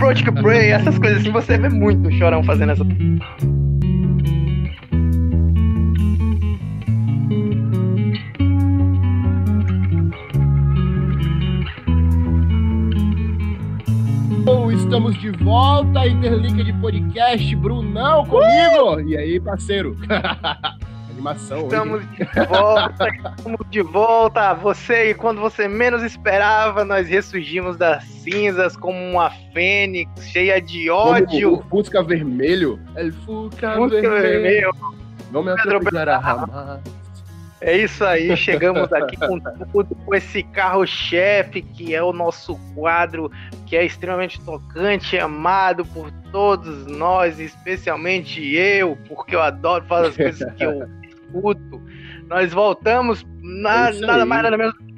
Approach to Pray, essas coisas assim, você vê muito o Chorão fazendo essa. Estamos de volta, Interlink de podcast, Brunão comigo. Uh! E aí, parceiro? Animação Estamos hoje. de volta, estamos de volta. Você, e quando você menos esperava, nós ressurgimos das cinzas como uma fênix cheia de ódio. Como o Fusca Vermelho. El Fusca, Fusca Vermelho. vermelho. Não me atropellará jamás. É isso aí, chegamos aqui com, com esse carro-chefe que é o nosso quadro, que é extremamente tocante, amado por todos nós, especialmente eu, porque eu adoro fazer as coisas que eu escuto. Nós voltamos na, é nada mais nada menos que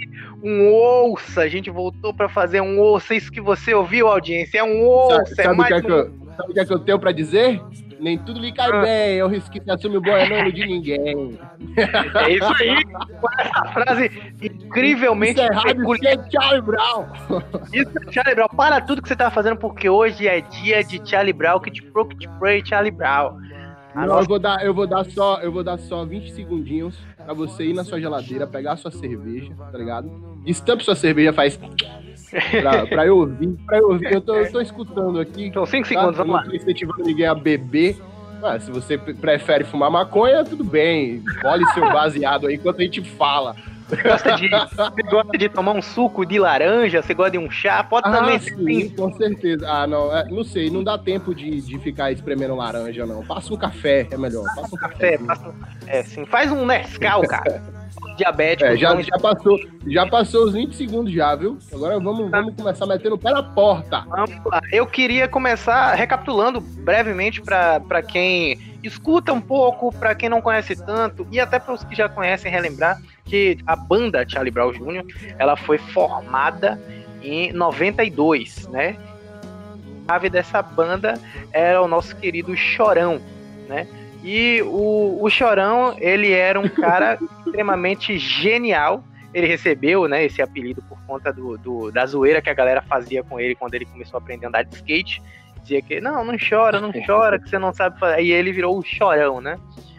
um ouça. A gente voltou para fazer um ouça. Isso que você ouviu, audiência, é um ouça. Sabe, sabe é mais que é que eu, sabe o que, é que eu tenho para dizer? Nem tudo lhe cai ah. bem, eu risco que assume o boiano de ninguém. É isso aí, com essa frase incrivelmente isso é peculiar. Isso é Charlie Brown. Isso é Charlie Brown. Para tudo que você tá fazendo, porque hoje é dia de Charlie Brown, que te pro, que te pray, Charlie Brown. Não, eu vou dar, eu vou dar só, eu vou dar só 20 segundinhos pra você ir na sua geladeira, pegar a sua cerveja, tá ligado? Estampe sua cerveja, faz pra, pra, eu ouvir, pra eu ouvir. Eu tô, eu tô escutando aqui. Então, 5 segundos, vamos lá. Não tô incentivando ninguém a beber. Ah, se você prefere fumar maconha, tudo bem. Olhe seu baseado aí enquanto a gente fala. Gosta de, você gosta de tomar um suco de laranja? Você gosta de um chá? Pode ah, também sim, com certeza. Ah, não, é, não sei, não dá tempo de, de ficar espremendo laranja, não. Passa um café, é melhor. Passa um café. Passa, é, sim. Faz um Nescau, cara. diabético. É, já, já, passou, já passou os 20 segundos já, viu? Agora vamos, tá. vamos começar metendo o pé na porta. Vamos lá. Eu queria começar recapitulando brevemente para quem escuta um pouco, para quem não conhece tanto, e até para os que já conhecem relembrar que a banda Charlie Brown Jr. ela foi formada em 92, né? A chave dessa banda era o nosso querido Chorão, né? E o, o Chorão, ele era um cara extremamente genial. Ele recebeu né, esse apelido por conta do, do, da zoeira que a galera fazia com ele quando ele começou a aprender a andar de skate. Dizia que, não, não chora, não chora, que você não sabe fazer. E ele virou o Chorão, né?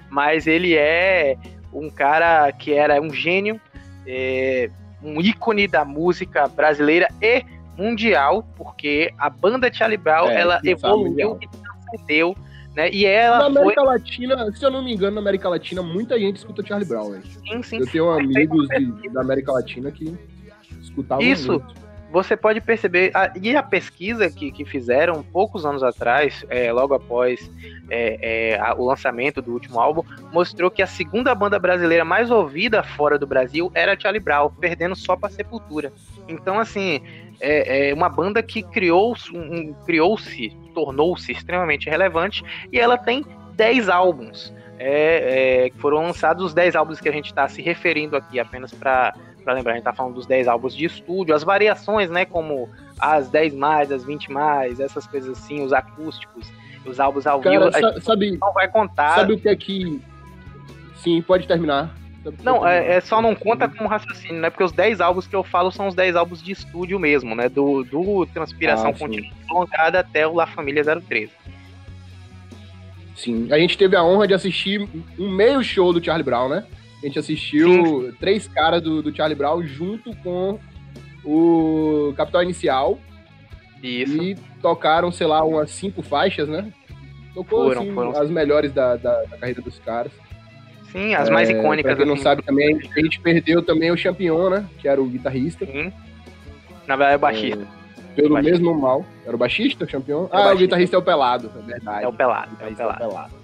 Mas ele é um cara que era um gênio, é, um ícone da música brasileira e mundial, porque a banda Charlie Brown, é, ela evoluiu e transcendeu né? E ela na América foi... Latina, se eu não me engano, na América Latina, muita gente escuta Charlie Brown. Sim, sim. Eu tenho amigos de, da América Latina que escutavam Isso. Muito. Você pode perceber, a, e a pesquisa que, que fizeram poucos anos atrás, é, logo após é, é, a, o lançamento do último álbum, mostrou que a segunda banda brasileira mais ouvida fora do Brasil era Charlie Brown, perdendo só para Sepultura. Então, assim, é, é uma banda que criou um, criou-se tornou-se extremamente relevante e ela tem 10 álbuns. É, é, foram lançados os 10 álbuns que a gente está se referindo aqui, apenas para lembrar, a gente está falando dos 10 álbuns de estúdio, as variações, né, como as 10 mais, as 20 mais, essas coisas assim, os acústicos, os álbuns ao Cara, vivo, sabe, não vai contar. Sabe o que é que... Sim, pode terminar. Não, é, é, só não conta como raciocínio, né? Porque os 10 álbuns que eu falo são os 10 álbuns de estúdio mesmo, né? Do, do Transpiração ah, Contínua prolongada até o La Família 013. Sim, a gente teve a honra de assistir um meio show do Charlie Brown, né? A gente assistiu Sim. três caras do, do Charlie Brown junto com o Capital Inicial. Isso. E tocaram, sei lá, umas cinco faixas, né? Tocou foram, assim, foram. as melhores da, da, da carreira dos caras. Sim, as mais é, icônicas. Pra quem não assim. sabe também, a gente perdeu também o Champion, né? Que era o guitarrista. Sim. Na verdade é o baixista. É, pelo baixista. mesmo mal. Era o baixista, o Champion? É o ah, o guitarrista é o Pelado, é verdade. É o Pelado, é o Pelado. É o pelado.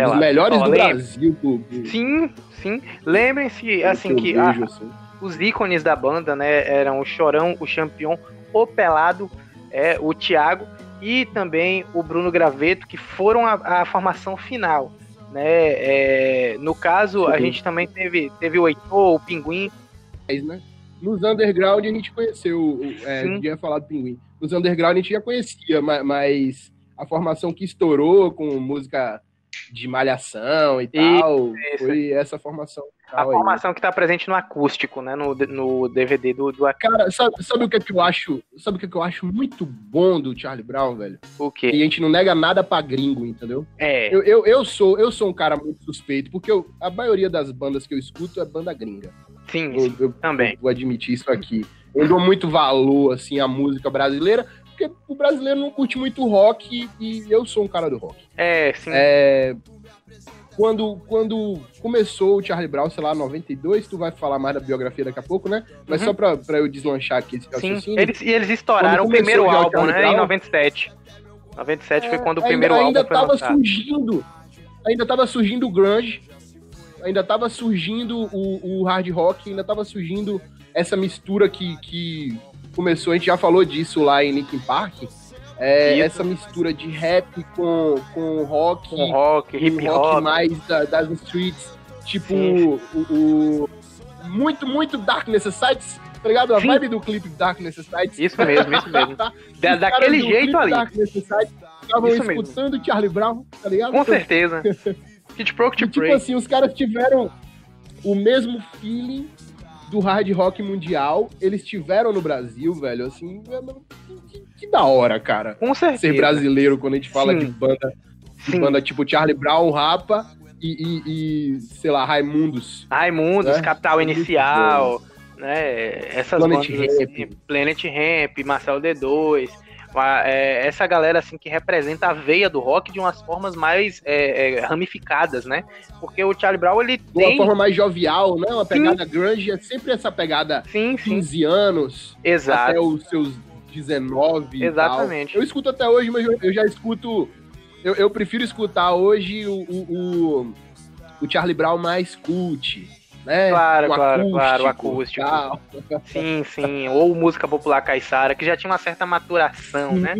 Pelado. Os melhores do Brasil. Do... Sim, sim. Lembrem-se, assim, que, a, assim. os ícones da banda, né, eram o Chorão, o Champion, o Pelado, é, o Thiago e também o Bruno Graveto, que foram a, a formação final. Né? É, no caso, Sim. a gente também teve, teve o Heitor, o Pinguim. Né? Nos underground a gente conheceu, é, ia falar do Pinguim. Nos underground a gente já conhecia, mas a formação que estourou com música de malhação e tal, isso, foi essa formação. a formação que tá presente no acústico, né? No, no DVD do, do Cara, sabe, sabe o que, é que eu acho? Sabe o que, é que eu acho muito bom do Charlie Brown, velho? O quê? E a gente não nega nada pra gringo, entendeu? É. Eu, eu, eu sou, eu sou um cara muito suspeito, porque eu, a maioria das bandas que eu escuto é banda gringa. Sim, eu, eu, também. vou admitir isso aqui. Eu dou muito valor, assim, à música brasileira, porque o brasileiro não curte muito rock e eu sou um cara do rock. É, sim. É, quando, quando começou o Charlie Brown, sei lá, 92, tu vai falar mais da biografia daqui a pouco, né? Mas uhum. só pra, pra eu deslanchar aqui esse raciocínio. Sim, eles, e eles estouraram o primeiro o álbum, né? Brown, em 97. 97 é, foi quando o primeiro ainda, álbum ainda tava lançado. surgindo, ainda tava surgindo o grunge, ainda tava surgindo o, o hard rock, ainda tava surgindo essa mistura que, que começou, a gente já falou disso lá em Linkin Park, é, essa mistura de rap com, com rock, com rock, hip hop, rock mais da, das streets, tipo o, o, muito, muito Dark Necessities, tá ligado? A Sim. vibe do clipe Dark Necessities. Isso mesmo, isso mesmo. da, daquele jeito ali. Dark Necessities estavam escutando mesmo. Charlie Brown, tá ligado? Com certeza. Kid Pro, Kid Tipo assim, os caras tiveram o mesmo feeling do hard rock mundial, eles tiveram no Brasil, velho, assim, que, que da hora, cara. Com certeza. Ser brasileiro quando a gente fala Sim. de banda, de banda tipo Charlie Brown, Rapa e, e, e sei lá, Raimundos. Raimundos, né? Capital Inicial, né? Essas Planet bandas, Ramp. Assim, Planet Ramp, Marcelo D2, é, essa galera assim que representa a veia do rock de umas formas mais é, é, ramificadas, né? Porque o Charlie Brown ele de uma forma mais jovial, né? Uma pegada sim. grunge é sempre essa pegada sim, 15 sim. anos Exato. até os seus 19 Exatamente. Eu escuto até hoje, mas eu, eu já escuto eu, eu, prefiro escutar hoje o, o, o, o Charlie Brown mais cult, né? Claro, o claro, acústico, claro, o acústico. Tal. Sim, sim. Ou música popular caiçara, que já tinha uma certa maturação, né?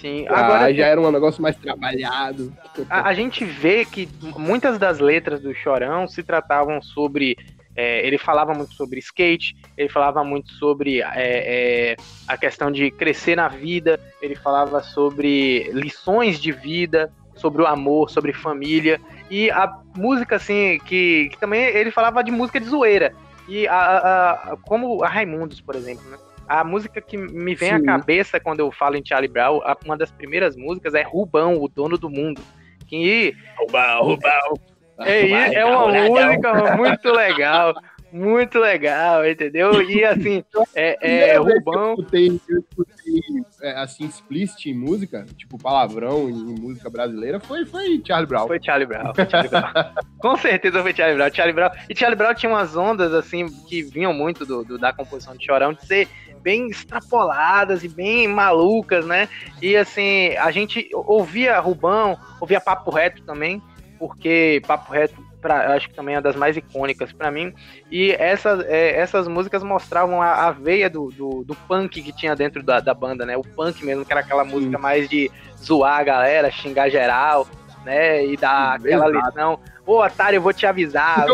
Sim. Ah, Agora já era um negócio mais trabalhado. A, a, gente vê que muitas das letras do Chorão se tratavam sobre. É, ele falava muito sobre skate, ele falava muito sobre é, é, a questão de crescer na vida, ele falava sobre lições de vida, sobre o amor, sobre família. E a música, assim, que, que também ele falava de música de zoeira. E a, a, a como a Raimundos, por exemplo, né? A música que me vem Sim. à cabeça quando eu falo em Charlie Brown, uma das primeiras músicas é Rubão, o dono do mundo. Que... Rubão, Rubão. É, é uma música muito legal. Muito legal, entendeu? E assim, é, é Rubão. Eu escutei, eu escutei é, assim, explicit em música, tipo palavrão em, em, música brasileira, foi, foi Charlie Brown. Foi Charlie Brown, foi Charlie Brown. Com certeza foi Charlie Brown. Charlie Brown. E Charlie Brown tinha umas ondas, assim, que vinham muito do, do da composição de Chorão, de ser bem extrapoladas e bem malucas, né? E assim, a gente ouvia Rubão, ouvia Papo Reto também, porque Papo Reto pra, acho que também é uma das mais icônicas para mim. E essas, é, essas músicas mostravam a, a veia do, do, do, punk que tinha dentro da, da, banda, né? O punk mesmo, que era aquela música mais de zoar a galera, xingar geral, né? E dar Sim, aquela exato. lição. Ô, Atari, eu vou te avisar.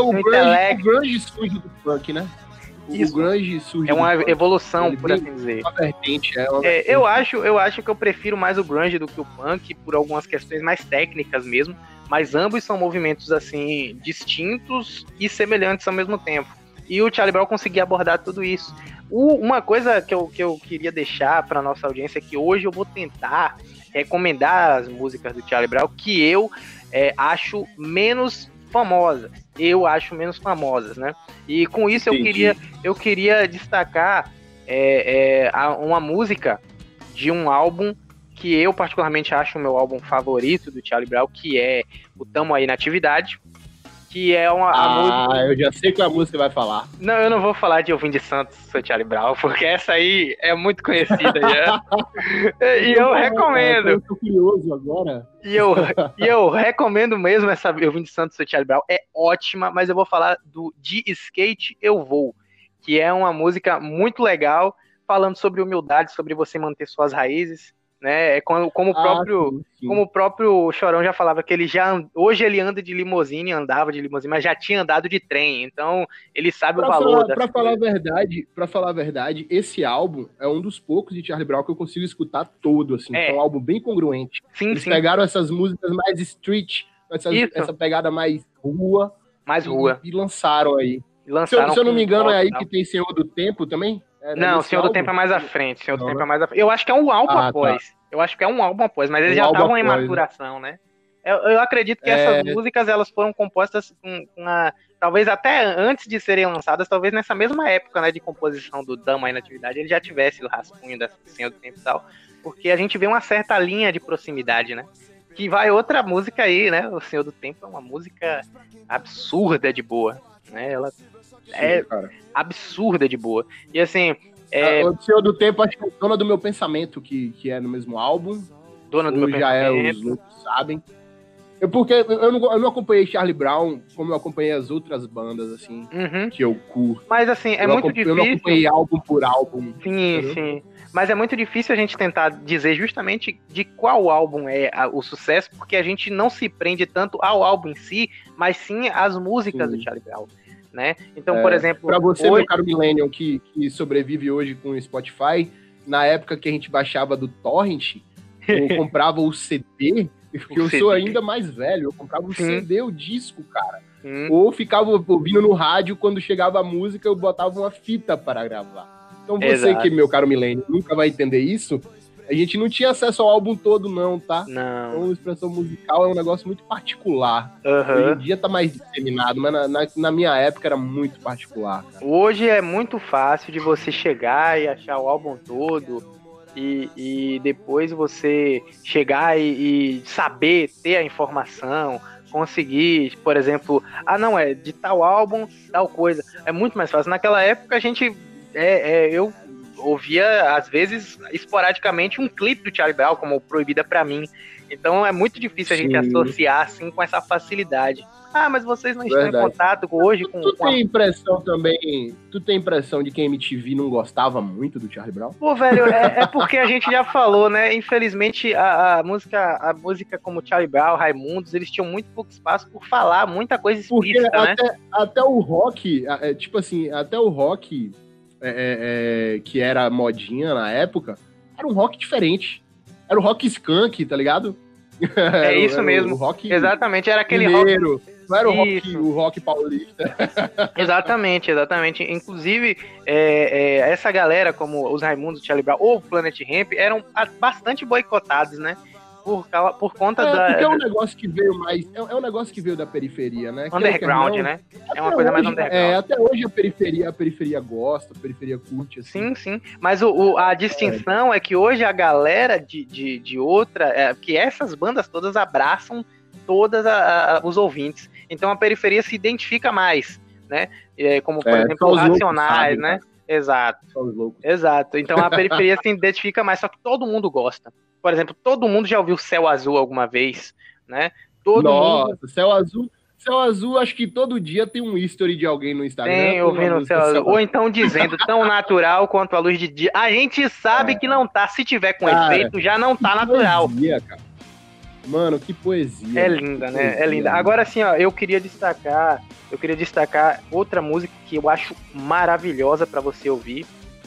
o, grunge, o surge do punk, né? Isso. O grunge surge. É uma evolução, por assim dizer. Uma vertente, é uma é, eu acho, eu acho que eu prefiro mais o grunge do que o punk por algumas questões mais técnicas mesmo mas ambos são movimentos assim distintos e semelhantes ao mesmo tempo. E o Charlie Brown conseguia abordar tudo isso. O, uma coisa que eu, que eu queria deixar para nossa audiência é que hoje eu vou tentar recomendar as músicas do Charlie Brown que eu é, acho menos famosas. Eu acho menos famosas, né? E com isso eu queria, eu queria destacar é, é, uma música de um álbum que eu particularmente acho o meu álbum favorito do Charlie Brown, que é o Tamo Aí na Atividade, que é uma ah, música... eu já sei qual a música vai falar. Não, eu não vou falar de Ouvim de Santos, sou Charlie Brown, porque essa aí é muito conhecida já. e eu recomendo. Eu tô curioso agora. E eu, e eu recomendo mesmo essa Ouvim de Santos, sou Charlie Brown, é ótima, mas eu vou falar do De Skate Eu Vou, que é uma música muito legal, falando sobre humildade, sobre você manter suas raízes, né? É como, como o ah, próprio, sim, sim. como o próprio Chorão já falava que ele já hoje ele anda de limusine, andava de limusine, mas já tinha andado de trem, então ele sabe pra o valor. Para falar a verdade, para falar a verdade, esse álbum é um dos poucos de Charlie Brown que eu consigo escutar todo, assim, é, é um álbum bem congruente. Sim, Eles sim. pegaram essas músicas mais street, essa, essa pegada mais rua Mais rua. E, e lançaram aí. Lançaram se, eu, se eu não me engano, é aí que tem Senhor do Tempo também? É, Não, nesse Senhor do? Tempo é mais à frente. Senhor do Não, Tempo né? é mais à frente. Eu acho que é um álbum Ah, tá. após. Eu acho que é um álbum após, mas eles Um já estavam em né? maturação, né? Eu, eu acredito que É. essas músicas elas foram compostas com, a, talvez até antes de serem lançadas, talvez nessa mesma época, né, de composição do Dama aí na atividade, ele já tivesse o rascunho da Senhor do Tempo e tal, porque a gente vê uma certa linha de proximidade, né? Que vai outra música aí, né? O Senhor do Tempo é uma música absurda de boa, né? Ela é- cara. absurda de boa. E assim, é, O Senhor do Tempo, acho que é Dona do Meu Pensamento, que, que é no mesmo álbum. dona do meu já é, pensamento. os loucos sabem. Eu, porque eu não, eu não acompanhei Charlie Brown como eu acompanhei as outras bandas, assim, Uhum. que eu curto. Mas assim, é eu, muito acompanhei- eu não difícil. acompanhei álbum por álbum. Sim, entendeu? sim. Mas é muito difícil a gente tentar dizer justamente de qual álbum é a- o sucesso, porque a gente não se prende tanto ao álbum em si, mas sim às músicas Sim. do Charlie Brown, né? Então, É, por exemplo, Pra você, hoje... meu caro Millennium, que, que sobrevive hoje com o Spotify, na época que a gente baixava do Torrent, eu comprava o CD, porque O eu CD. sou ainda mais velho, eu comprava o Sim. CD, o disco, cara. Hum, Ou ficava ouvindo no rádio, quando chegava a música, eu botava uma fita para gravar. Então você Exato. que, meu caro Milênio, nunca vai entender isso, a gente não tinha acesso ao álbum todo, não, tá? não. Então, expressão musical é um negócio muito particular. Hoje Aham. em dia tá mais disseminado, mas na, na, na minha época era muito particular. cara. Hoje é muito fácil de você chegar e achar o álbum todo e, e depois você chegar e, e saber ter a informação, conseguir, por exemplo, ah não, é de tal álbum, tal coisa. É muito mais fácil. Naquela época a gente. É, é, eu ouvia, às vezes, esporadicamente, um clipe do Charlie Brown, como Proibida pra mim. Então é muito difícil a gente associar assim com essa facilidade. Ah, mas vocês não estão Verdade. em contato hoje com, Tu com a tem impressão também, tu tem impressão de que a MTV não gostava muito do Charlie Brown? Pô, velho, é, é porque a gente já falou, né? Infelizmente, a, a música, a música como Charlie Brown, Raimundos, eles tinham muito pouco espaço por falar muita coisa Porque explícita, né? até, até o rock, é, tipo assim, até o rock é, é, é, que era modinha na época, era um rock diferente. Era o rock skunk, tá ligado? Era isso era o mesmo. rock Exatamente, era aquele rock. mineiro. Não era o rock, Isso. o rock paulista. Exatamente, exatamente. Inclusive, é, é, essa galera, como os Raimundos, Charlie Brown ou Planet Ramp, eram bastante boicotados, né? Por, por conta É, da. porque é um negócio que veio mais. É, é um negócio que veio da periferia, né? Queira que underground, não, né? É até uma coisa mais hoje- underground. É, até hoje a periferia, a periferia gosta, a periferia curte, assim. Sim, sim. Mas o, o- a distinção é. que hoje a galera de, de, de outra. É, que essas bandas todas abraçam a- os ouvintes. Então a periferia se identifica mais, né? É, como, por É, exemplo, os loucos Racionais, sabem, né? Exato, exato. Então a periferia se identifica mais, só que todo mundo gosta. Por exemplo, todo mundo já ouviu Céu Azul alguma vez, né? Todo mundo Nossa, céu azul. Céu azul, acho que todo dia tem um history de alguém no Instagram. tem ouvindo Céu Azul. Ou então dizendo tão natural quanto a luz de dia. A gente sabe que não tá. Se tiver com É. Cara, efeito, já não tá natural. Poesia, cara. Mano, que poesia. É mano, linda, né? É poesia, linda. mano. Agora assim, ó, eu queria destacar, eu queria destacar outra música que eu acho maravilhosa pra você ouvir,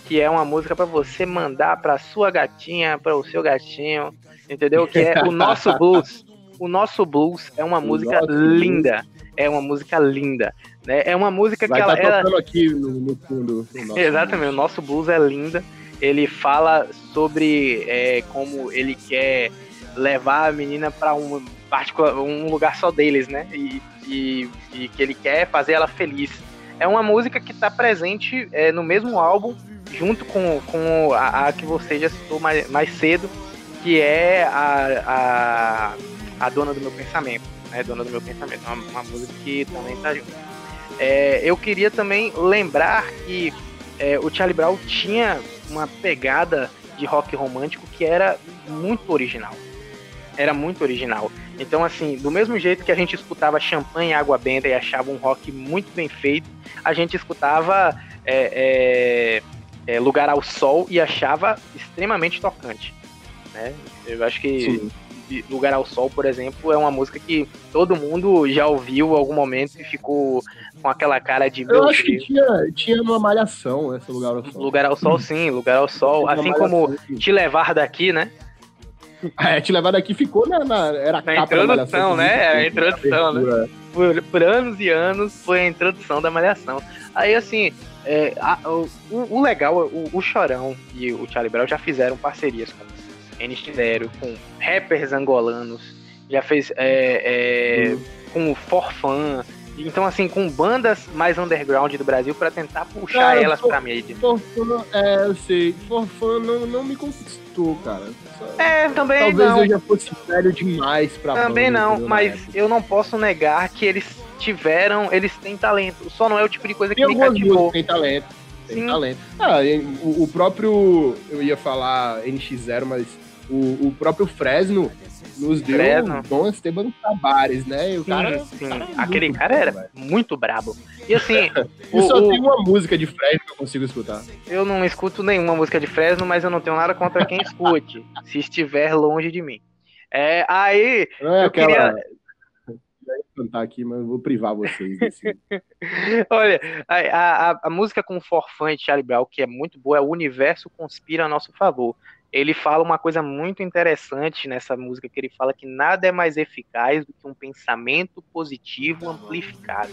que é uma música pra você mandar pra sua gatinha, para o seu gatinho, entendeu? Que é o nosso blues. O nosso blues é uma música Blues. linda. É uma música linda, né? É uma música Vai que estar ela, ela- tocando aqui no, no fundo. o nosso Exatamente, o nosso blues é linda. Ele fala sobre é, como ele quer levar a menina para um, particular- um lugar só deles, né? E, e- e que ele quer fazer ela feliz. É uma música que está presente é, no mesmo álbum, junto com, com a, a que você já citou mais, mais cedo, que é a, a, a Dona do Meu Pensamento. Né? Dona do Meu Pensamento. Uma, uma música que também tá junto. É, eu queria também lembrar que é, o Charlie Brown tinha uma pegada de rock romântico que era muito original. Era muito original. Então, assim, do mesmo jeito que a gente escutava Champanhe Água Benta e achava um rock muito bem feito, a gente escutava é, é, é, Lugar ao Sol e achava extremamente tocante. Né? Eu acho que Sim. Lugar ao Sol, por exemplo, é uma música que todo mundo já ouviu em algum momento e ficou com aquela cara de Eu acho que tinha, tinha numa malhação esse lugar ao sol. Lugar ao Sol, sim, Lugar ao Sol. Tinha Assim uma como Te Levar Daqui, né? É, te levar daqui ficou na, na era a Na capa da introdução, malhação, né? Era a música, introdução, né? Por, por anos e anos foi a introdução da Malhação. Aí, assim, é, a, o, o, legal, o, o Chorão e o Charlie Brown já fizeram parcerias com NX0, com rappers angolanos, já fez é, é, com o Forfan, então, assim, com bandas mais underground do Brasil para tentar puxar cara, elas for, pra mídia. Forfã, é, eu sei. Forfã não, não me conquistou, cara. Só, é, também talvez não. Talvez eu já fosse velho demais pra Também banda, não, mas eu não posso negar que eles tiveram, eles têm talento. Só não é o tipo de coisa que Tem me cativou. Tem talento. Tem Sim. talento. Ah, o, o próprio. Eu ia falar NX0, mas o, o próprio Fresno nos deu Fresno. Dom Esteban Tabares, né? E o sim, cara, sim. cara Aquele cara era velho. muito brabo. E assim. o, só o... tem uma música de Fresno que eu consigo escutar. Eu não escuto nenhuma música de Fresno, mas eu não tenho nada contra quem escute, se estiver longe de mim. É, aí. Não é eu aquela... queria cantar aqui, mas eu vou privar vocês. Assim. Olha, a, a, a, música com Forfã e Charlie Brown, que é muito boa, é O Universo Conspira a Nosso Favor ele fala uma coisa muito interessante nessa música, que ele fala que nada é mais eficaz do que um pensamento positivo amplificado.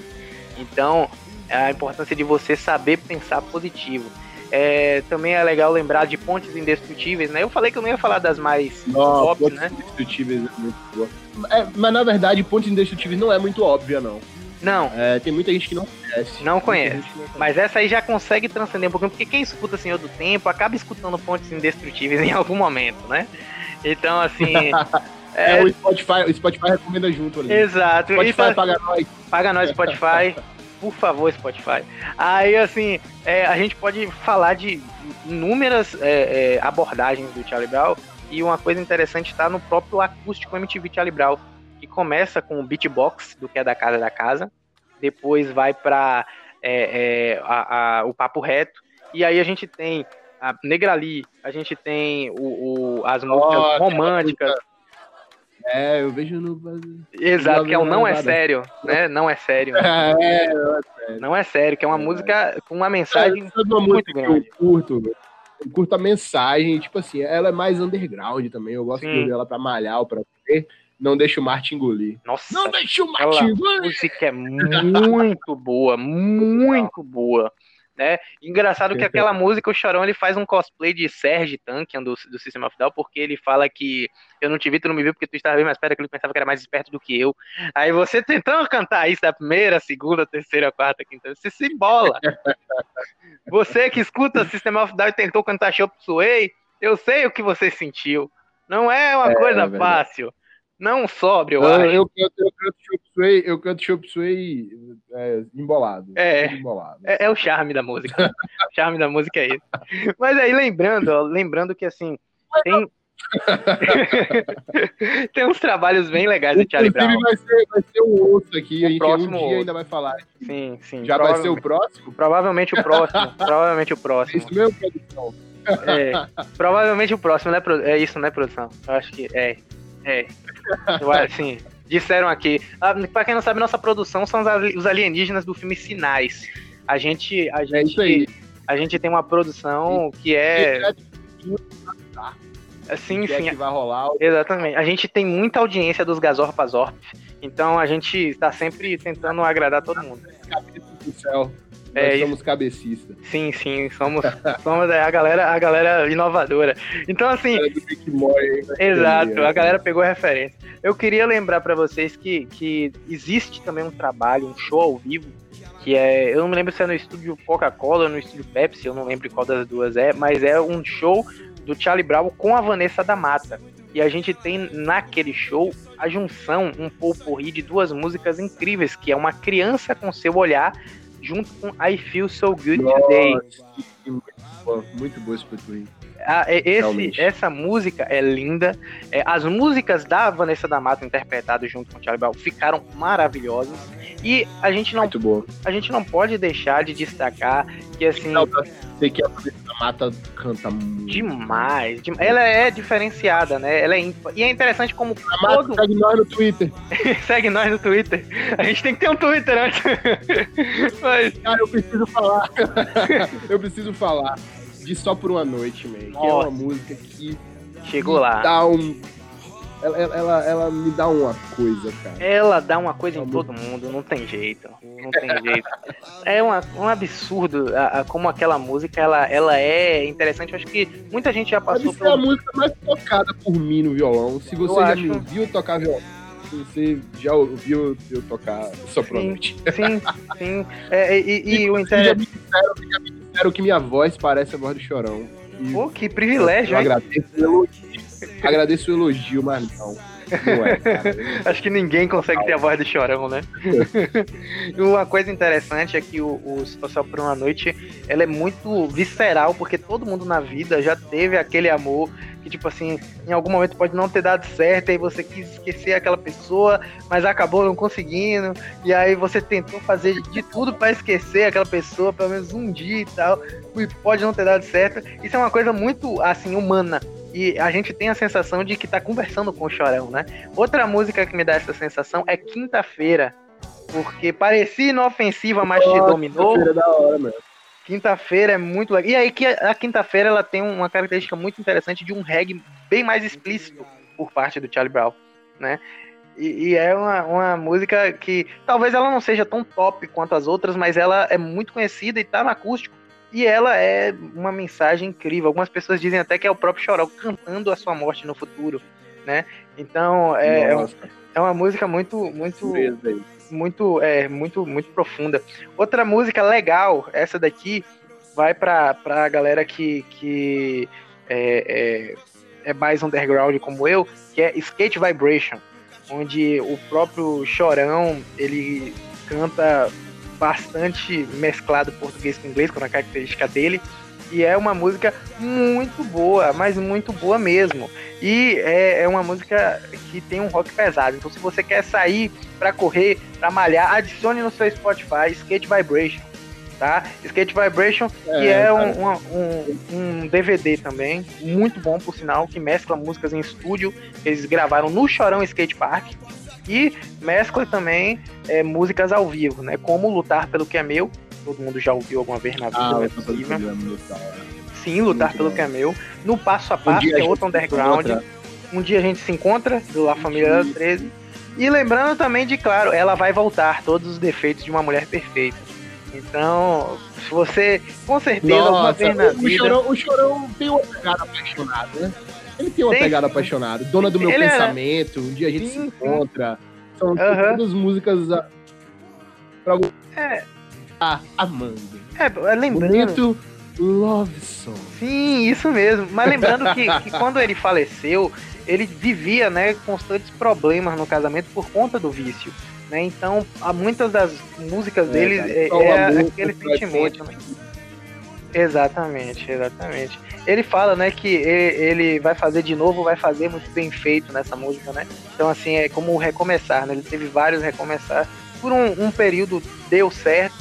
Então, a importância de você saber pensar positivo. É, também é legal lembrar de Pontes Indestrutíveis, né? Eu falei que eu não ia falar das mais Pontes né? Indestrutíveis é muito boa. É, mas na verdade, Pontes Indestrutíveis não é muito óbvia, não. Não. É, tem muita gente que não conhece. Não conhece. Mas essa aí já consegue transcender um pouquinho, porque quem escuta Senhor do Tempo acaba escutando Pontes Indestrutíveis em algum momento, né? Então, assim. é, é, o Spotify, o Spotify recomenda junto ali. Exato. Spotify então, paga nós. Paga nós, Spotify. Por favor, Spotify. Aí, assim, é, a gente pode falar de inúmeras é, é abordagens do Charlie Brown. E uma coisa interessante está no próprio acústico MTV Charlie Brown começa com o beatbox, do que é da casa da casa, depois vai para é, é, o papo reto, e aí a gente tem a Negrali, a gente tem o, o as músicas oh, românticas. É, eu vejo no. Exato, que é o Não É Sério, né? Não é sério. É, não é sério. Não é sério, que é uma é. música com uma mensagem é, uma muito grande. eu curto, eu curto a mensagem, tipo assim, ela é mais underground também. Eu gosto Sim. de ouvir ela pra malhar ou pra ver. Não deixa o Marte engolir. Nossa, não deixa o Marte engolir. música é muito boa, muito boa. Né? Engraçado que aquela música, o Chorão ele faz um cosplay de Serge Tankian do, do System of Down, porque ele fala que eu não te vi, tu não me viu porque tu estava bem mais perto, que ele pensava que era mais esperto do que eu. Aí você tentando cantar isso da primeira, segunda, terceira, quarta, quinta, você se bola. você que escuta System of Down e tentou cantar Chop Suey, eu sei o que você sentiu. Não é uma é, coisa é fácil. Não sobre, eu, eu acho. Eu, eu, eu canto Chop Suey, eu canto Chop Suey é, embolado. É, embolado. É, é, o charme da música. o charme da música é isso. Mas aí, lembrando, ó, lembrando que assim, tem... tem uns trabalhos bem legais do Charlie Brown. Vai ser, vai ser um outro aqui, o a gente próximo... um dia ainda vai falar. Sim, sim. Já vai ser o próximo? Provavelmente o próximo. provavelmente o próximo. Isso mesmo, produção. É, provavelmente o próximo, né? É isso, né, produção? Eu acho que é. É. Assim, disseram aqui. Ah, pra quem não sabe, nossa produção são os alienígenas do filme Sinais. A gente. A é gente, a gente tem uma produção que é. Sim, é sim. Que vai rolar. Exatamente. A gente tem muita audiência dos Gazorpazorp. Então a gente está sempre tentando agradar todo mundo. Do céu. É, Nós somos cabecistas. Sim, sim, somos, somos a galera, a galera inovadora. Então, assim. exato, a galera pegou a referência. Eu queria lembrar para vocês que, que existe também um trabalho, um show ao vivo, que é. Eu não me lembro se é no estúdio Coca-Cola ou no estúdio Pepsi, eu não lembro qual das duas é, mas é um show do Charlie Brown com a Vanessa da Mata. E a gente tem naquele show a junção, um pouco de duas músicas incríveis, que é uma criança com seu olhar junto com I Feel So Good Nossa, Today. Muito boa, muito boa esse Twin. Ah, é, esse, essa música é linda. É, as músicas da Vanessa da Mata interpretadas junto com o Charlie Brown ficaram maravilhosas. E a gente não, a gente não pode deixar de destacar que assim. Que a Vanessa da Mata canta muito. Demais, Ela é diferenciada, né? Ela é ímpar. E é interessante como. A Mata todo... segue nós no Twitter. segue nós no Twitter. A gente tem que ter um Twitter antes. Mas... Cara, eu preciso falar. eu preciso falar de Só por uma Noite, man. Que é uma música que. Chegou lá. Dá um. Ela, ela, ela, me dá uma coisa, cara. Ela dá uma coisa em todo mundo, não tem jeito. Não tem jeito. É uma, um absurdo a, a, como aquela música ela, ela é interessante. Eu acho que muita gente já passou por. Pelo... é a música mais tocada por mim no violão. Se você eu já acho... me viu tocar violão, você já ouviu eu tocar sopranote. Sim, sim. sim. É, e, e, e o interessante. Já me disseram, já me disseram que minha voz parece a voz do chorão. Pô, que privilégio, eu, eu agradeço. Agradeço o elogio, mas não. Não é. Acho que ninguém consegue ter a voz do chorão, né? uma coisa interessante é que o, o Só por uma Noite ela é muito visceral, porque todo mundo na vida já teve aquele amor que, tipo assim, em algum momento pode não ter dado certo, aí você quis esquecer aquela pessoa, mas acabou não conseguindo, e aí você tentou fazer de tudo para esquecer aquela pessoa, pelo menos um dia e tal, e pode não ter dado certo. Isso é uma coisa muito, assim, humana. E a gente tem a sensação de que tá conversando com o Chorão, né? Outra música que me dá essa sensação é Quinta-feira, porque parecia inofensiva, mas te dominou. Quinta-feira é da hora, mano. Quinta-feira é muito legal. E aí que a, a quinta-feira ela tem uma característica muito interessante de um reggae bem mais explícito por parte do Charlie Brown, né? E, e, é uma, uma música que talvez ela não seja tão top quanto as outras, mas ela é muito conhecida e tá no acústico. E ela é uma mensagem incrível. Algumas pessoas dizem até que é o próprio Chorão cantando a sua morte no futuro, né? Então é, é, é uma música muito, muito, muito, é, muito, muito profunda. Outra música legal, essa daqui, vai pra, pra galera que, que é, é, é mais underground como eu, que é Skate Vibration, onde o próprio Chorão, ele canta bastante mesclado português com inglês, com a característica dele, e é uma música muito boa, mas muito boa mesmo. E é, é, uma música que tem um rock pesado. Então, se você quer sair para correr, para malhar, adicione no seu Spotify Skate Vibration. Tá? Skate Vibration, é, que é um, um, um, DVD também, muito bom por sinal, que mescla músicas em estúdio. Eles gravaram no Chorão Skate Park. E mescla também é, músicas ao vivo, né? Como Lutar pelo Que É Meu, todo mundo já ouviu alguma vez na vida, ah, é possível. Sim, lutar pelo que é meu. No passo a passo, um que é outro underground. Um dia a gente se encontra, do La Família 13. E lembrando também de, claro, ela vai voltar, todos os defeitos de uma mulher perfeita. Então, se você, com certeza, Nossa, alguma vez na o vida... Chorão, o Chorão tem uma pegada apaixonada, né? Ele tem uma tem, pegada apaixonada. Dona do meu é- pensamento, é... um dia a gente sim, se encontra. São uhum. todas músicas a... pra... É, tá amando. É, lembrando. Bonito Love Song. Sim, isso mesmo. Mas lembrando que, que quando ele faleceu, ele vivia, né, constantes problemas no casamento por conta do vício. Né? Então, há muitas das músicas é, dele é, é aquele sentimento. Né? Exatamente, exatamente. Ele fala, né, que ele, vai fazer de novo, vai fazer muito bem feito nessa música, né? Então, assim, é como recomeçar, né? Ele teve vários recomeçar. Por um, um período deu certo,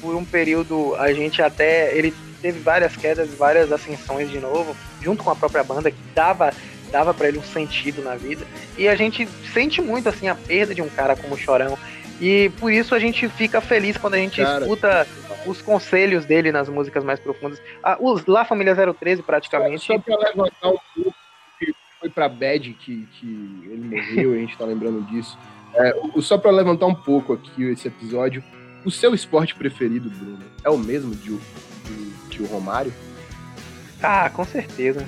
por um período a gente até. Ele teve várias quedas, várias ascensões de novo, junto com a própria banda, que dava dava para ele um sentido na vida. E a gente sente muito assim a perda de um cara como Chorão. E por isso a gente fica feliz quando a gente cara, escuta os conselhos dele nas músicas mais profundas. Ah, os La Família 013, praticamente. Só, só pra levantar um pouco, que foi pra Bad que, que ele morreu, a gente tá lembrando disso. É, só para levantar um pouco aqui esse episódio, o seu esporte preferido, Bruno, é o mesmo de, de, de o Romário? Ah, com certeza.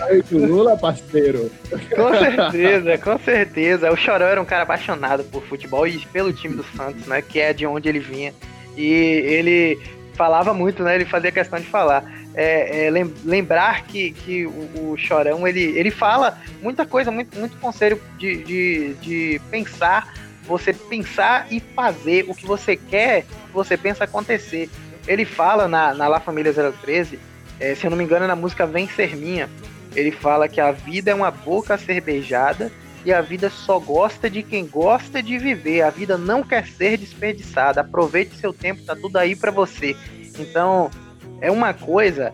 Aí, Lula, parceiro. Com certeza, com certeza. O Chorão era um cara apaixonado por futebol e pelo time do Santos, né? Que é de onde ele vinha. E ele falava muito, né? Ele fazia questão de falar é, é, lembrar que, que o, o, Chorão ele, ele fala muita coisa, muito, muito conselho de, de, de pensar, você pensar e fazer o que você quer, que você pensa acontecer. Ele fala na, na La Família 013, é, se eu não me engano, na música Vem Ser Minha, ele fala que a vida é uma boca cervejada e a vida só gosta de quem gosta de viver. A vida não quer ser desperdiçada. Aproveite seu tempo, tá tudo aí para você. Então, é uma coisa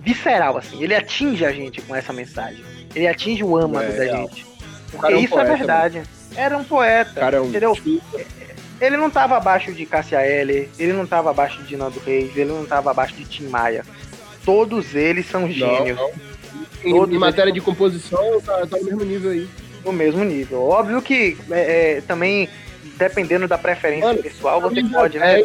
visceral, assim. Ele atinge a gente com essa mensagem. Ele atinge o âmago é, da é. gente. Porque é um isso é poeta, é verdade. Mano. Era um poeta. Cara, é um entendeu? Ele não estava abaixo de Cassia Eller, ele não estava abaixo de Nando Reis, ele não estava abaixo de Tim Maia. todos eles são gênios. Não, não. Em, em, matéria de composição, tá, tá, no mesmo nível aí. No mesmo nível. Óbvio que é, é, também, dependendo da preferência Mano, pessoal, você pode, né? É.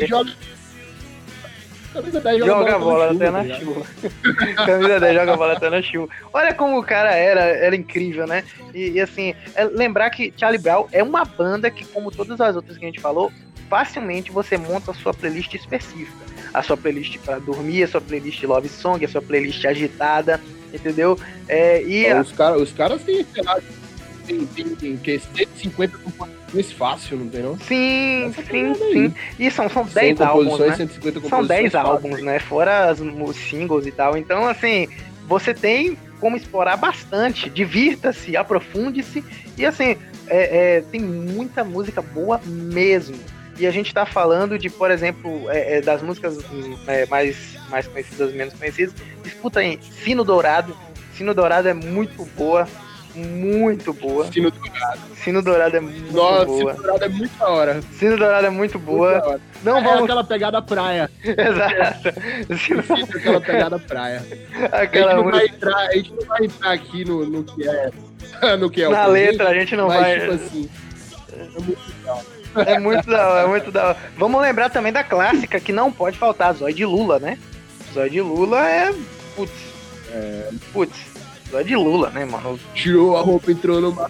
Camisa 10 joga, joga a bola até na tá chuva. Camisa 10 joga a bola até na chuva. Olha como o cara era, era incrível, né? E, e assim, é lembrar que Charlie Brown é uma banda que, como todas as outras que a gente falou, facilmente você monta a sua playlist específica. A sua playlist para dormir, a sua playlist love song, a sua playlist agitada, entendeu? É, e os, a... cara, os caras têm, sei lá, tem, tem, tem, tem 150 composições fácil, não tem não? Sim, Essa sim, sim. E são, são 10 álbuns, né? 150 são 10 álbuns, né? Fora as, os singles e tal. Então, assim, você tem como explorar bastante. Divirta-se, aprofunde-se. E, assim, é, é, tem muita música boa mesmo. E a gente está falando de, por exemplo, é, é, das músicas é, mais, mais conhecidas, menos conhecidas. Escuta aí, Sino Dourado. Sino Dourado é muito boa muito boa. Sino Dourado. Sino Dourado é muito Nossa, boa. Sino Dourado é muito da hora. Sino Dourado é muito boa. Não é vamos... aquela pegada praia. Exato. Sino... aquela pegada praia. Aquela a, gente música... vai entrar, a gente não vai entrar aqui no, no que é... No que é Na letra, a gente não mas, vai... Tipo assim, é muito legal. É muito da hora, é muito da hora. Vamos lembrar também da clássica que não pode faltar, Zói de Lula, né? Zói de Lula é. Putz. É... Putz é de Lula, né, mano? Tirou a roupa, entrou no mar.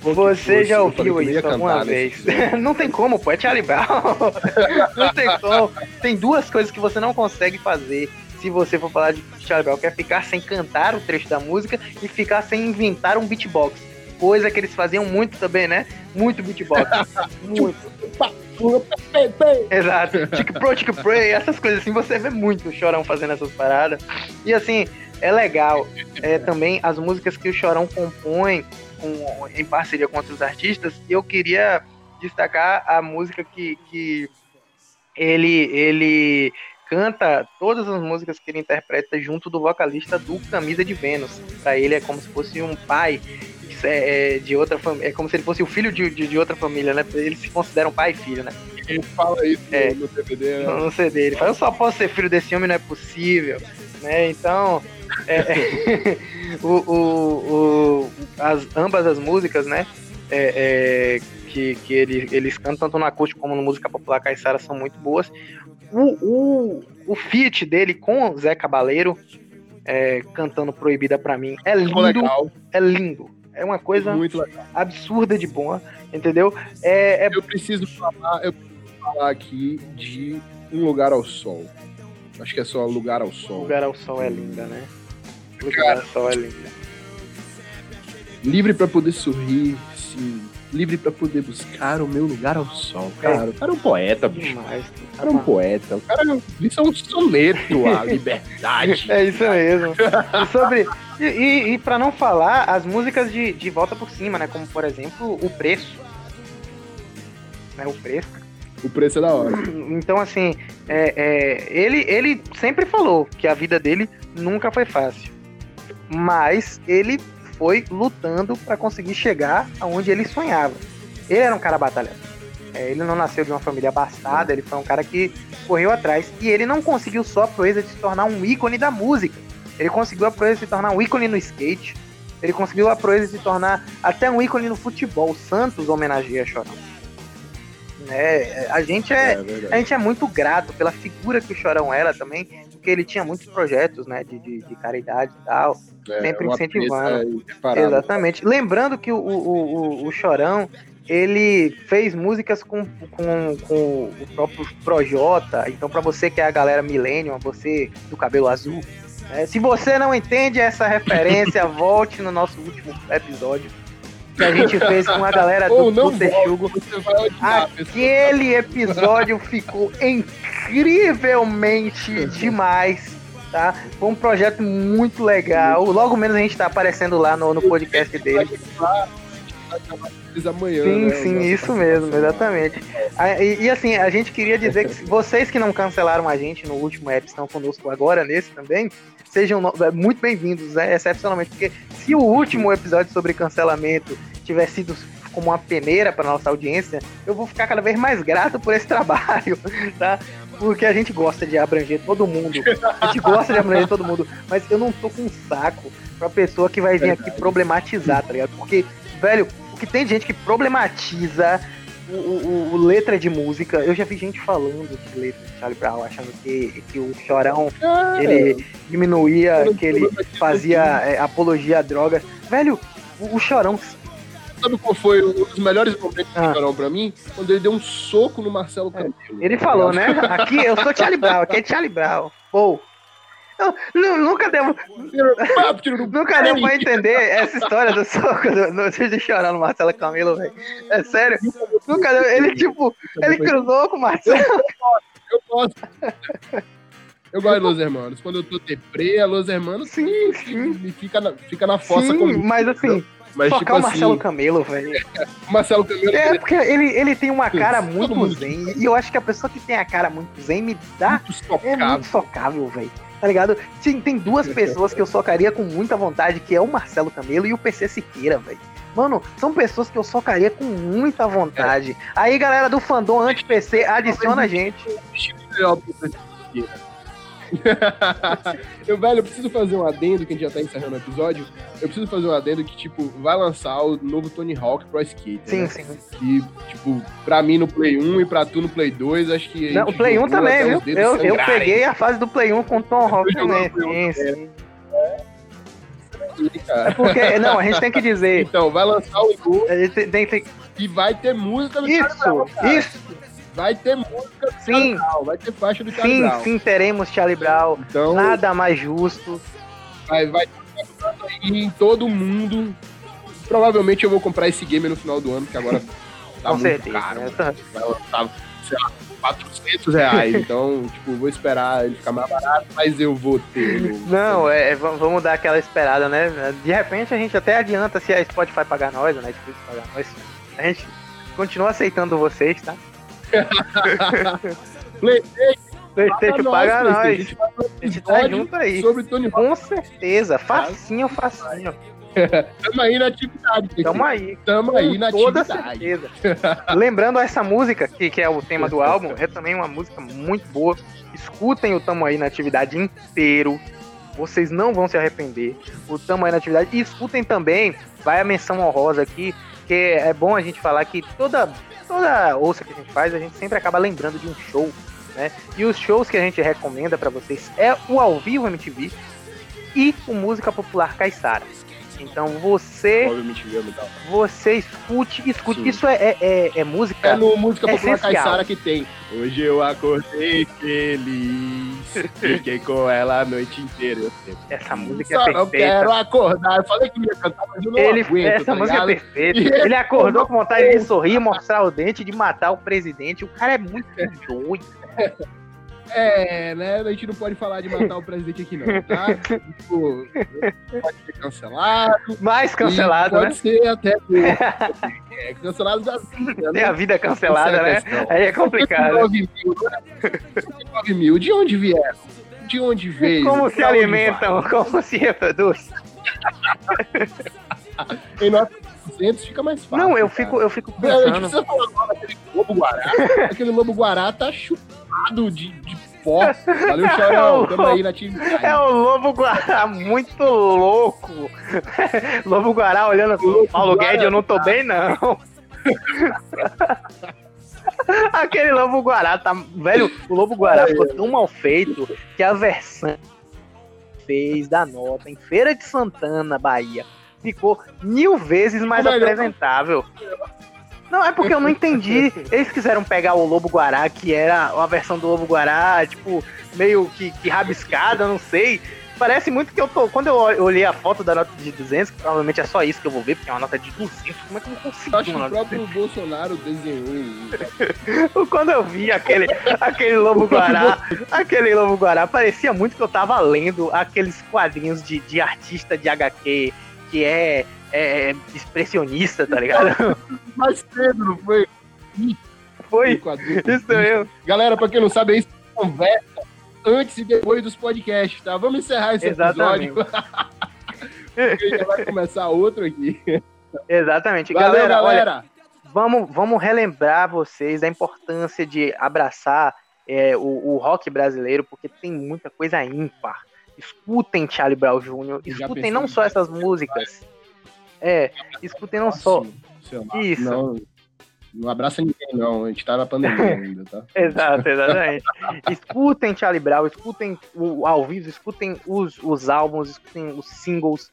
Você já ouviu isso alguma vez? não tem como, pô, é Charlie Brown. não tem como. Tem duas coisas que você não consegue fazer se você for falar de Charlie Brown, que é ficar sem cantar o trecho da música e ficar sem inventar um beatbox. Coisa que eles faziam muito também, né? Muito beatbox. muito. Exato. Tic pro, tic pray, essas coisas assim, você vê muito o Chorão fazendo essas paradas. E assim, é legal. É, também as músicas que o Chorão compõe com, em parceria com outros artistas. E eu queria destacar a música que, que ele, ele canta todas as músicas que ele interpreta junto do vocalista do Camisa de Vênus. Para ele é como se fosse um pai é, é, de outra família, é como se ele fosse o filho de, de, de, outra família, né? Eles se consideram pai e filho, né? Ele fala isso é, no, DVD, né? No, no CD, ele fala, eu só posso ser filho desse homem, não é possível, né? Então, é, o, o, o, as, ambas as músicas, né? É, é, que, que ele, eles cantam tanto no acústico como no música popular caiçara são muito boas. O, o, o feat dele com o Zé Cabaleiro é, cantando Proibida para mim é lindo. Legal. É lindo. É uma coisa absurda de boa, entendeu? É, é... Eu preciso falar, eu preciso falar aqui de Um Lugar ao Sol. Acho que é só Lugar ao Sol. Lugar ao Sol é linda, né? Lugar ao Sol é linda. Livre para poder sorrir, sim. Livre para poder buscar o meu lugar ao sol. Cara, é. o cara é um poeta, bicho. Demais, o cara é um poeta. O cara isso é um soneto à liberdade. É isso mesmo. E sobre. E, e, e para não falar, as músicas de, de volta por cima, né? Como por exemplo, o preço. Né, o preço. O preço é da hora. Então, assim, é, é, ele, ele sempre falou que a vida dele nunca foi fácil. Mas ele foi lutando para conseguir chegar aonde ele sonhava. Ele era um cara batalhador. É, ele não nasceu de uma família abastada, ele foi um cara que correu atrás. E ele não conseguiu só a proeza de se tornar um ícone da música. Ele conseguiu a proeza de se tornar um ícone no skate. Ele conseguiu a proeza de se tornar até um ícone no futebol. O Santos homenageia Chorão. É, a gente é, é, a gente é muito grato pela figura que o Chorão era também, porque ele tinha muitos projetos, né, de, de, de caridade e tal, é, sempre incentivando. Exatamente. Lembrando que o, o, o, o Chorão, ele fez músicas com, com, com o próprio Projota, então para você que é a galera millennium, você do cabelo azul, é, se você não entende essa referência, volte no nosso último episódio que a gente fez com a galera do, do Texugo. Aquele episódio ficou incrivelmente demais. Tá? Foi um projeto muito legal. Logo menos a gente tá aparecendo lá no, no podcast dele. Amanhã, sim, né, sim, isso mesmo, exatamente. E, e, assim, a gente queria dizer que vocês que não cancelaram a gente no último app estão conosco agora nesse também, sejam muito bem-vindos, né, excepcionalmente, porque se o último episódio sobre cancelamento tiver sido como uma peneira para nossa audiência, eu vou ficar cada vez mais grato por esse trabalho, tá? porque a gente gosta de abranger todo mundo. A gente gosta de abranger todo mundo, mas eu não tô com um saco pra pessoa que vai vir aqui problematizar, tá ligado? Porque, velho, que tem gente que problematiza o, o, o, letra de música, eu já vi gente falando de letra de Charlie Brown, achando que, que o Chorão ah, ele diminuía, que ele fazia é, apologia a drogas. Velho, o, o Chorão. Sabe qual foi um dos melhores momentos ah. do Chorão pra mim? Quando ele deu um soco no Marcelo é, Camelo. Ele falou, né? Aqui eu sou Charlie Brown, aqui é Charlie Brown. Pô, não, nunca deu. nunca deu pra entender essa história do soco do, no, de chorar no Marcelo Camilo, velho. É sério. Nunca deu. Ele, tipo, ele cruzou com o Marcelo. Eu posso. Eu gosto de Los Hermanos. Quando eu tô deprê, a Los Hermanos sim, sim. fica, na, fica na fossa sim, comigo. Mas assim. Mas, Focar tipo o Marcelo assim, Camelo, velho. Marcelo Camelo. É, porque ele, ele tem uma cara muito zen. E eu acho que a pessoa que tem a cara muito zen me dá. Muito socável. É muito socável, velho tá ligado? Sim, tem duas pessoas que eu socaria com muita vontade, que é o Marcelo Camelo e o PC Siqueira, velho. Mano, são pessoas que eu socaria com muita vontade. É. Aí, galera do fandom anti-PC, adiciona a gente. eu, velho, eu preciso fazer um adendo, que a gente já tá encerrando o episódio. Eu preciso fazer um adendo que, tipo, vai lançar o novo Tony Hawk Pro Skate. Sim, né? sim. E, tipo, pra mim no Play 1 e pra tu no Play 2, acho que. Não, o Play 1 também, viu? Eu, eu peguei a fase do Play 1 com o Tom Hawk também. Sim, sim. É porque, não, a gente tem que dizer. Então, vai lançar o gente tem, tem... E vai ter música do Isso, cara, isso. Vai ter música do sim. Brown, vai ter faixa do Charlie sim, Brown. Sim, teremos Charlie Brown. Então, Nada mais justo. Vai, vai em todo mundo. Provavelmente eu vou comprar esse game no final do ano, que agora tá Com muito certeza, caro. Né? Lançar, sei lá, 400 reais. então, tipo, vou esperar ele ficar mais barato, mas eu vou ter. Não, é, é vamos dar aquela esperada, né? De repente a gente até adianta se a Spotify pagar nós, a Netflix pagar nós. A gente continua aceitando vocês, tá? PlayStation. PlayStation paga nós. A gente, a gente tá junto aí. Sobre Tony Com certeza. Facinho, facinho. Tamo aí na atividade. Tamo aí. Tamo aí na toda atividade. certeza. Lembrando essa música, que, que é o tema do álbum, é também uma música muito boa. Escutem o Tamo aí na atividade inteiro. Vocês não vão se arrepender. O Tamo aí na atividade. E escutem também, vai a menção honrosa aqui, que é bom a gente falar que toda toda ouça que a gente faz, a gente sempre acaba lembrando de um show, né? E os shows que a gente recomenda para vocês é o Ao Vivo MTV e o Música Popular Caissara. Então você. Você escute, escute. Sim. Isso é, é, é, é, música. É no Música Popular Caissara que tem. Hoje eu acordei feliz. Fiquei com ela a noite inteira. Essa música é Só é perfeita. Eu quero acordar. Eu falei que ia cantar, mas eu não Ele, aguento, Essa tá música é ligado? é perfeita. Ele acordou com vontade de sorrir, mostrar o dente, de matar o presidente. O cara é muito doido. É, né? A gente não pode falar de matar o presidente aqui, não, tá? tipo, pode ser cancelado. Mais cancelado, pode né? Pode ser até. é, cancelado da vida. Tem né? a vida cancelada, né? Aí é complicado. 9 mil, né? mil, de onde vieram? De onde veio? Como se alimentam? Como se reproduz? em 900 fica mais fácil. Não, eu fico, eu fico pensando. A gente precisa falar agora daquele lobo guará. aquele lobo guará tá de, de pó. Valeu, Chorão. Tamo aí na time. É o lobo guará muito louco. lobo guará olhando assim. Paulo Guedes, eu não tô bem, não. Aquele Lobo Guará tá. Velho, o Lobo Guará ficou tão mal feito que a versão fez da nota em Feira de Santana, Bahia, ficou mil vezes mais apresentável. Não, é porque eu não entendi. Eles quiseram pegar o Lobo Guará, que era a versão do Lobo Guará, tipo, meio que, que rabiscada, não sei. Parece muito que eu tô. Quando eu olhei a foto da nota de 200, que provavelmente é só isso que eu vou ver, porque é uma nota de 200, como é que eu não consigo? Acho que o próprio Bolsonaro desenhou. quando eu vi aquele, aquele Lobo Guará, aquele Lobo Guará, parecia muito que eu tava lendo aqueles quadrinhos de, de artista de HQ que é, é expressionista, tá ligado? Mais cedo, não foi? Foi. Isso mesmo. Galera, pra quem não sabe, é isso conversa antes e depois dos podcasts, tá? Vamos encerrar esse Exatamente. episódio. já vai começar outro aqui. Exatamente. Valeu, galera, galera. Olha, vamos, vamos relembrar vocês da importância de abraçar é, o, o, rock brasileiro, porque tem muita coisa ímpar. Escutem Charlie Brown Jr., escutem não só essas músicas. É, escutem não só. Isso. Não, não abraça ninguém, não. A gente tá na pandemia ainda, tá? Exato, exatamente. escutem Charlie Brown, escutem o ao vivo, escutem os, os álbuns, escutem os singles,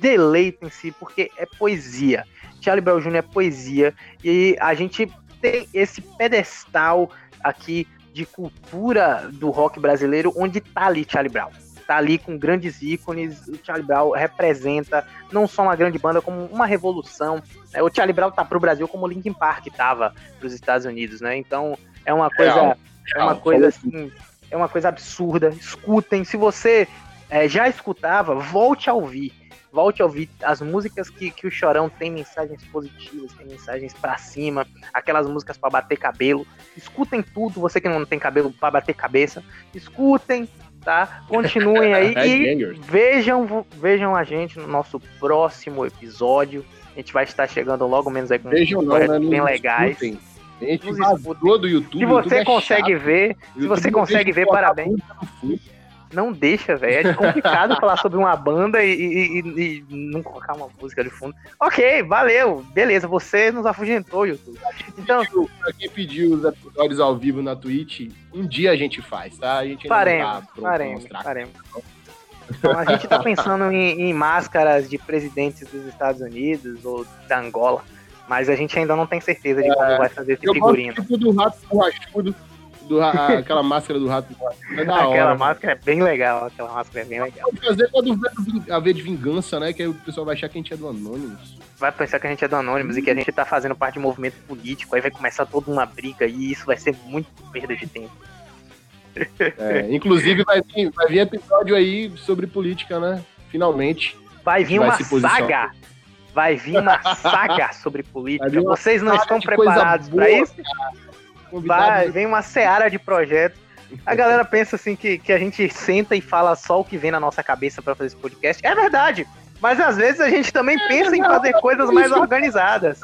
deleitem-se, porque é poesia. Charlie Brown Jr. é poesia. E a gente tem esse pedestal aqui de cultura do rock brasileiro, onde tá ali Charlie Brown tá ali com grandes ícones. O Charlie Brown representa não só uma grande banda, como uma revolução. Né? O Charlie Brown tá pro Brasil como o Linkin Park tava pros Estados Unidos, né? Então é uma coisa, real, é uma coisa assim, é uma coisa absurda. Escutem, se você é, já escutava, volte a ouvir. Volte a ouvir as músicas que, que o Chorão tem mensagens positivas, tem mensagens para cima, aquelas músicas para bater cabelo. Escutem tudo, você que não tem cabelo para bater cabeça. Escutem, tá? Continuem aí e vejam, vejam a gente no nosso próximo episódio. A gente vai estar chegando logo menos aí com vejam não, né? bem legais. Escutem. A gente do YouTube. Se você YouTube é consegue é ver, se você consegue ver, parabéns não deixa, velho. É complicado falar sobre uma banda e, e, e, não colocar uma música de fundo. Ok, valeu. Beleza, você nos afugentou, YouTube. Então, pra quem pediu os episódios ao vivo na Twitch, um dia a gente faz, tá? A gente faremos, tá faremos, faremos. Então, a gente tá pensando em, em máscaras de presidentes dos Estados Unidos ou da Angola, mas a gente ainda não tem certeza de como é, vai fazer esse figurino. Tipo do rato borrachudo do, a, aquela máscara do rato. É da aquela hora, máscara é bem legal, aquela máscara é bem legal. Pode fazer quando a ver de vingança, né? Que aí o pessoal vai achar que a gente é do Anonymous. Vai pensar que a gente é do Anonymous e que a gente tá fazendo parte de um movimento político, aí vai começar toda uma briga e isso vai ser muito perda de tempo. É, inclusive vai vir, vai vir episódio aí sobre política, né? Finalmente. Vai vir uma saga. Vai vir uma saga sobre política. Vocês não estão preparados para isso? Cara. Vai, vem uma seara de projetos. A galera pensa assim que, que a gente senta e fala só o que vem na nossa cabeça para fazer esse podcast. É verdade. Mas às vezes a gente também pensa em fazer coisas mais organizadas.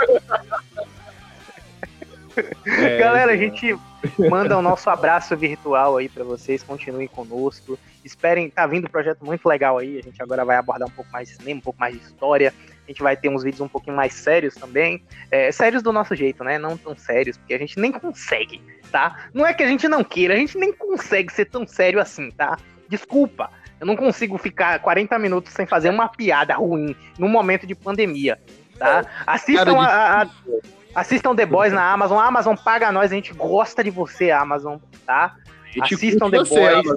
É, Galera, a gente manda o nosso abraço virtual aí para vocês. Continuem conosco. Esperem, tá vindo um projeto muito legal aí. A gente agora vai abordar um pouco mais de cinema, um pouco mais de história. A gente vai ter uns vídeos um pouquinho mais sérios também. É, sérios do nosso jeito, né? Não tão sérios, porque a gente nem consegue, tá? Não é que a gente não queira, a gente nem consegue ser tão sério assim, tá? Desculpa. Eu não consigo ficar 40 minutos sem fazer uma piada ruim num momento de pandemia, tá? Assistam a, a, assistam The Boys na Amazon. A Amazon paga nós, a gente gosta de você, Amazon, tá? Assistam The você, Boys. Amazon.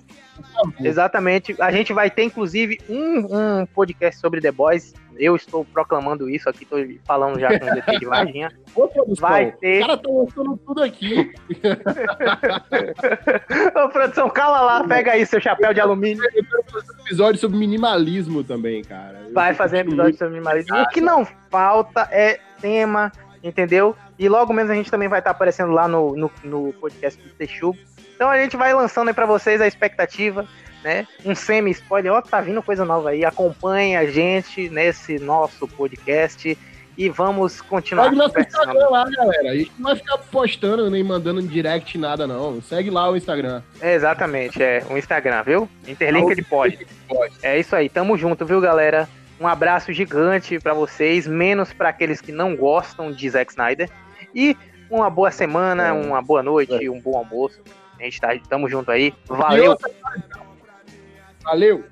Exatamente. A gente vai ter, inclusive, um, um podcast sobre The Boys. Eu estou proclamando isso aqui, estou falando já com o DT de Varginha. vai ter. O cara tá lançando tudo aqui. Ô, produção, cala lá, pega aí seu chapéu de alumínio. Eu quero fazer um episódio sobre minimalismo também, cara. vai fazer um episódio sobre minimalismo. O que não falta é tema, entendeu? E logo menos a gente também vai estar aparecendo lá no, no, no podcast do Texugo então a gente vai lançando aí para vocês a expectativa, né? Um semi-spoiler, ó, tá vindo coisa nova aí. Acompanhe a gente nesse nosso podcast e vamos continuar. Segue nosso Instagram lá, galera. A gente não vai ficar postando nem mandando direct nada, não. Segue lá o Instagram. É, exatamente, é o Instagram, viu? Interlink de pode. É isso aí, tamo junto, viu, galera? Um abraço gigante para vocês, menos para aqueles que não gostam de Zack Snyder. E uma boa semana, é. uma boa noite, um bom almoço. A gente tá, tamo junto aí. Valeu. Valeu.